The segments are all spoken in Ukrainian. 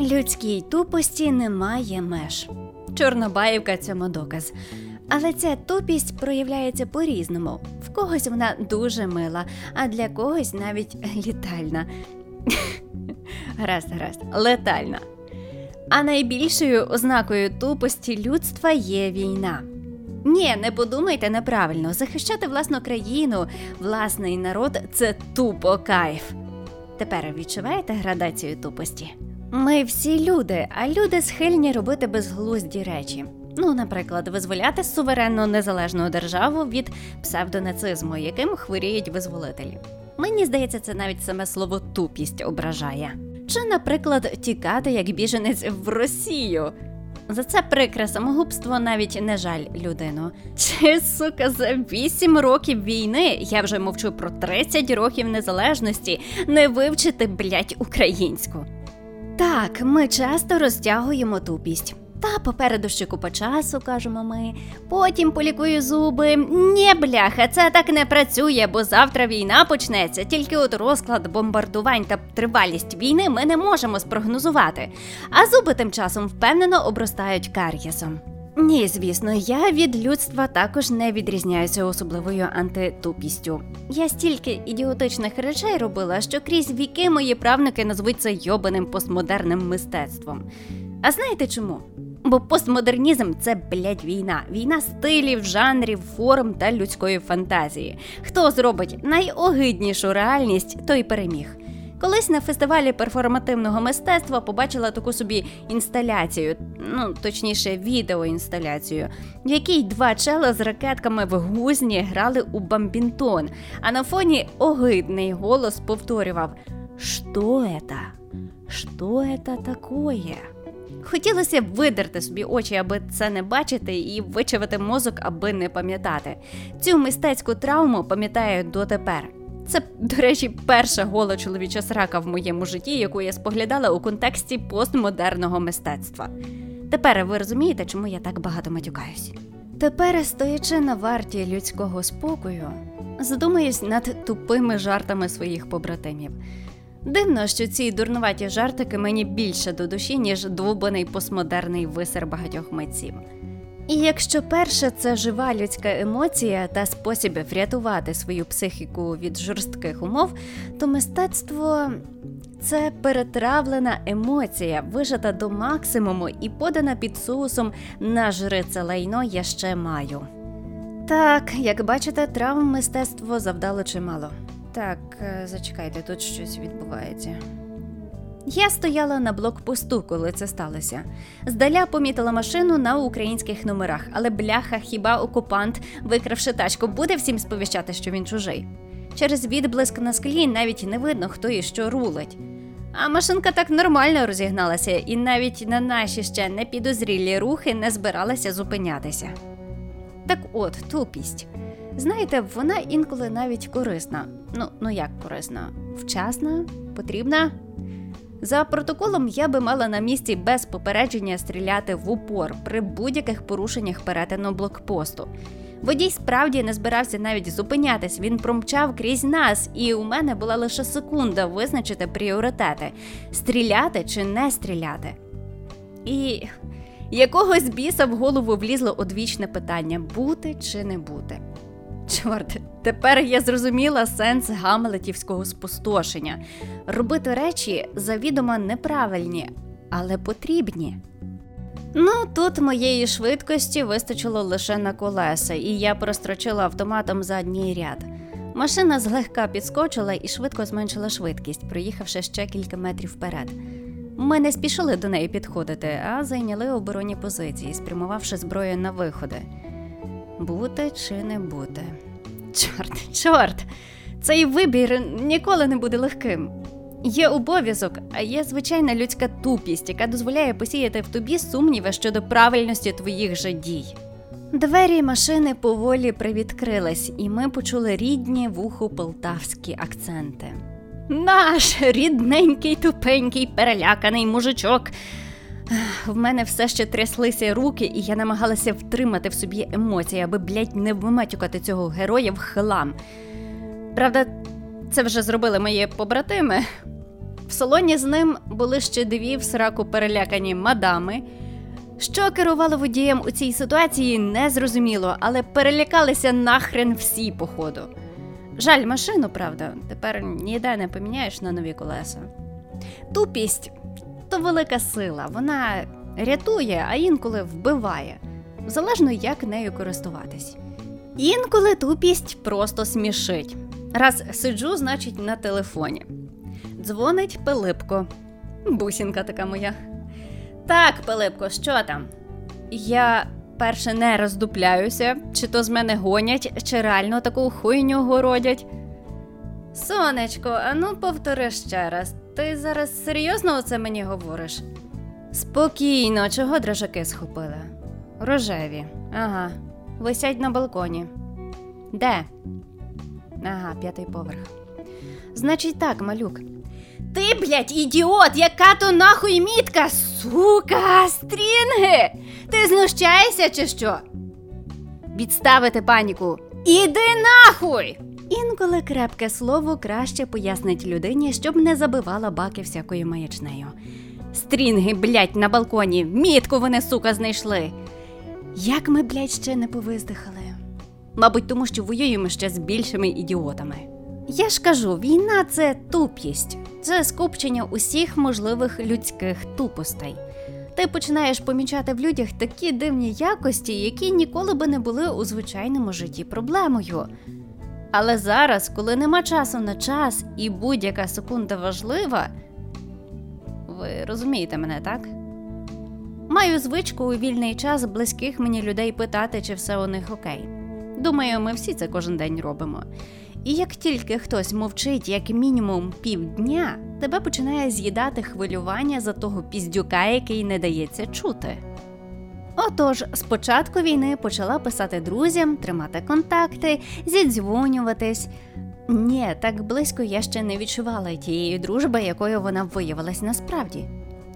Людській тупості немає меж. Чорнобаївка цьому доказ. Але ця тупість проявляється по-різному. В когось вона дуже мила, а для когось навіть літальна. Гаразд, гаразд, летальна. А найбільшою ознакою тупості людства є війна. Ні, не подумайте неправильно. Захищати власну країну, власний народ це тупо кайф. Тепер відчуваєте градацію тупості? Ми всі люди, а люди схильні робити безглузді речі. Ну, наприклад, визволяти суверенну незалежну державу від псевдонацизму, яким хворіють визволителі. Мені здається, це навіть саме слово тупість ображає. Чи, наприклад, тікати як біженець в Росію. За це прикре самогубство навіть не жаль людину. Чи сука за 8 років війни, я вже мовчу про 30 років незалежності, не вивчити блять українську. Так, ми часто розтягуємо тупість. Та попереду ще купа часу, кажемо ми. Потім полікую зуби. Ні, бляха, це так не працює, бо завтра війна почнеться. Тільки от розклад бомбардувань та тривалість війни ми не можемо спрогнозувати. А зуби тим часом впевнено обростають кар'єсом. Ні, звісно, я від людства також не відрізняюся особливою антитупістю. Я стільки ідіотичних речей робила, що крізь віки мої правнуки назвуть це йобаним постмодерним мистецтвом. А знаєте чому? Бо постмодернізм це блядь, війна, війна стилів, жанрів, форм та людської фантазії. Хто зробить найогиднішу реальність, той переміг. Колись на фестивалі перформативного мистецтва побачила таку собі інсталяцію, ну точніше, відеоінсталяцію, в якій два чела з ракетками в гузні грали у бамбінтон, а на фоні огидний голос повторював: Що это? Що это такое? Хотілося б видерти собі очі, аби це не бачити, і вичавити мозок, аби не пам'ятати. Цю мистецьку травму пам'ятаю дотепер. Це, до речі, перша гола чоловіча срака в моєму житті, яку я споглядала у контексті постмодерного мистецтва. Тепер ви розумієте, чому я так багато матюкаюсь? Тепер, стоячи на варті людського спокою, задумаюсь над тупими жартами своїх побратимів. Дивно, що ці дурнуваті жартики мені більше до душі, ніж довбаний постмодерний висер багатьох митців. І якщо перше це жива людська емоція та спосіб врятувати свою психіку від жорстких умов, то мистецтво це перетравлена емоція, вижата до максимуму і подана під соусом нажри це лайно я ще маю. Так, як бачите, травм мистецтво завдало чимало. Так, е, зачекайте, тут щось відбувається. Я стояла на блокпосту, коли це сталося. Здаля помітила машину на українських номерах, але бляха, хіба окупант, викравши тачку, буде всім сповіщати, що він чужий. Через відблиск на склі навіть не видно, хто і що рулить. А машинка так нормально розігналася, і навіть на наші ще непідозрілі рухи не збиралася зупинятися. Так от, тупість. Знаєте, вона інколи навіть корисна. Ну, ну як корисна? Вчасна? Потрібна? За протоколом я би мала на місці без попередження стріляти в упор при будь-яких порушеннях перетину блокпосту. Водій справді не збирався навіть зупинятись, він промчав крізь нас, і у мене була лише секунда визначити пріоритети: стріляти чи не стріляти. І якогось біса в голову влізло одвічне питання: бути чи не бути. Чорт, тепер я зрозуміла сенс гамлетівського спустошення. Робити речі завідомо неправильні, але потрібні. Ну, тут моєї швидкості вистачило лише на колеса, і я прострочила автоматом задній ряд. Машина злегка підскочила і швидко зменшила швидкість, проїхавши ще кілька метрів вперед. Ми не спішили до неї підходити, а зайняли оборонні позиції, спрямувавши зброю на виходи. Бути чи не бути? Чорт, чорт! Цей вибір ніколи не буде легким. Є обов'язок, а є звичайна людська тупість, яка дозволяє посіяти в тобі сумніви щодо правильності твоїх же дій. Двері машини поволі привідкрились, і ми почули рідні вуху полтавські акценти. Наш рідненький, тупенький, переляканий мужичок. В мене все ще тряслися руки, і я намагалася втримати в собі емоції, аби, блядь, не вматюкати цього героя в хлам. Правда, це вже зробили мої побратими. В салоні з ним були ще дві в сраку перелякані мадами. Що керувало водієм у цій ситуації, не зрозуміло, але перелякалися нахрен всі, походу. Жаль, машину, правда, тепер ніде не поміняєш на нові колеса. Тупість то велика сила, вона рятує, а інколи вбиває, залежно як нею користуватись. Інколи тупість просто смішить. Раз сиджу, значить, на телефоні. Дзвонить Пилипко. Бусінка така моя. Так, Пилипко, що там? Я перше не роздупляюся, чи то з мене гонять, чи реально таку хуйню городять. Сонечко, а ну повтори ще раз. Ти зараз серйозно оце мені говориш? Спокійно, чого дрожаки схопили? Рожеві. Ага. Висять на балконі. Де? Ага, п'ятий поверх. Значить так, малюк. Ти, блядь, ідіот, яка то нахуй мітка, сука, стрінги! Ти знущаєшся чи що? Відставити паніку. Іди нахуй! Інколи крепке слово краще пояснить людині, щоб не забивала баки всякою маячнею. Стрінги, блядь, на балконі, мітку вони, сука, знайшли. Як ми, блядь, ще не повиздихали? Мабуть, тому що воюємо ще з більшими ідіотами. Я ж кажу, війна це тупість, це скупчення усіх можливих людських тупостей. Ти починаєш помічати в людях такі дивні якості, які ніколи би не були у звичайному житті проблемою. Але зараз, коли нема часу на час і будь-яка секунда важлива, ви розумієте мене, так? Маю звичку у вільний час близьких мені людей питати, чи все у них окей. Думаю, ми всі це кожен день робимо. І як тільки хтось мовчить як мінімум півдня, тебе починає з'їдати хвилювання за того піздюка, який не дається чути. Отож, з початку війни почала писати друзям, тримати контакти, зідзвонюватись. Ні, так близько я ще не відчувала тієї дружби, якою вона виявилась насправді.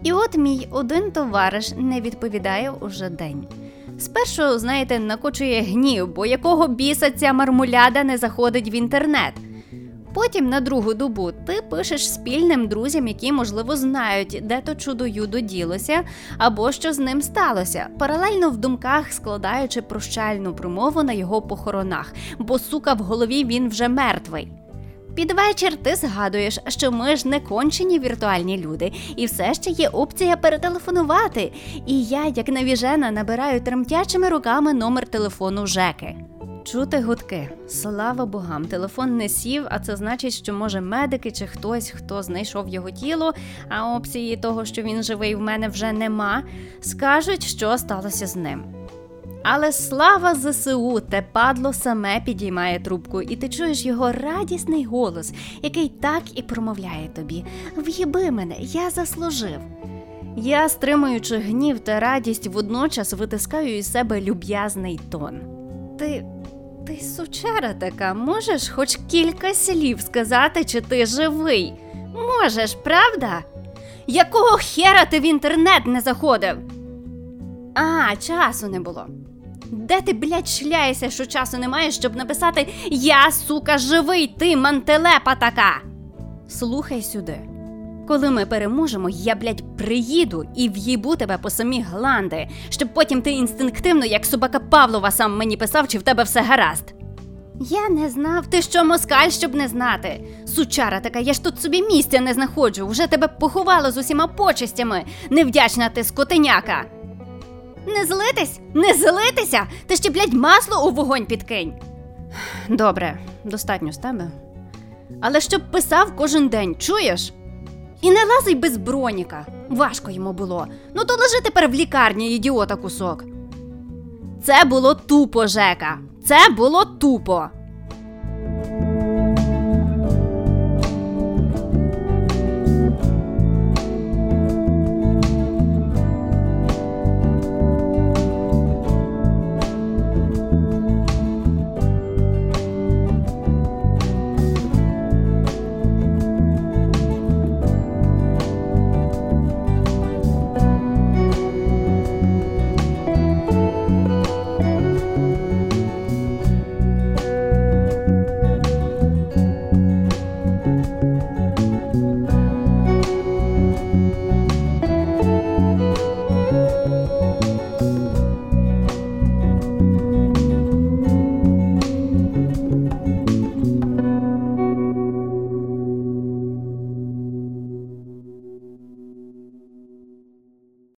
І от мій один товариш не відповідає уже день. Спершу, знаєте, накочує гнів, бо якого біса ця мармуляда не заходить в інтернет. Потім на другу добу ти пишеш спільним друзям, які, можливо, знають, де то чудо юдо ділося, або що з ним сталося, паралельно в думках складаючи прощальну промову на його похоронах, бо сука в голові він вже мертвий. Під вечір ти згадуєш, що ми ж не кончені віртуальні люди, і все ще є опція перетелефонувати. І я, як навіжена, набираю тремтячими руками номер телефону Жеки. Чути гудки. Слава богам, телефон не сів, а це значить, що може медики чи хтось, хто знайшов його тіло, а опції того, що він живий, в мене вже нема, скажуть, що сталося з ним. Але слава ЗСУ, те падло саме підіймає трубку, і ти чуєш його радісний голос, який так і промовляє тобі: В'їби мене, я заслужив. Я, стримуючи гнів та радість, водночас витискаю із себе люб'язний тон. Ти. Ти сучара така, можеш хоч кілька слів сказати, чи ти живий? Можеш, правда? Якого хера ти в інтернет не заходив? А, часу не було. Де ти, блядь, шляєшся, що часу немає, щоб написати Я, сука, живий, ти мантелепа така. Слухай сюди. Коли ми переможемо, я, блядь, приїду і в'їбу тебе по самі гланди, щоб потім ти інстинктивно, як собака Павлова, сам мені писав, чи в тебе все гаразд. Я не знав, ти що москаль, щоб не знати. Сучара така, я ж тут собі місця не знаходжу, вже тебе поховало з усіма почестями, невдячна ти скотиняка. Не злитись? Не злитися? Ти ще, блядь, масло у вогонь підкинь. Добре, достатньо з тебе. Але щоб писав кожен день, чуєш? І не лазий без броніка. Важко йому було. Ну то лежи тепер в лікарні, ідіота кусок. Це було тупо, Жека. Це було тупо.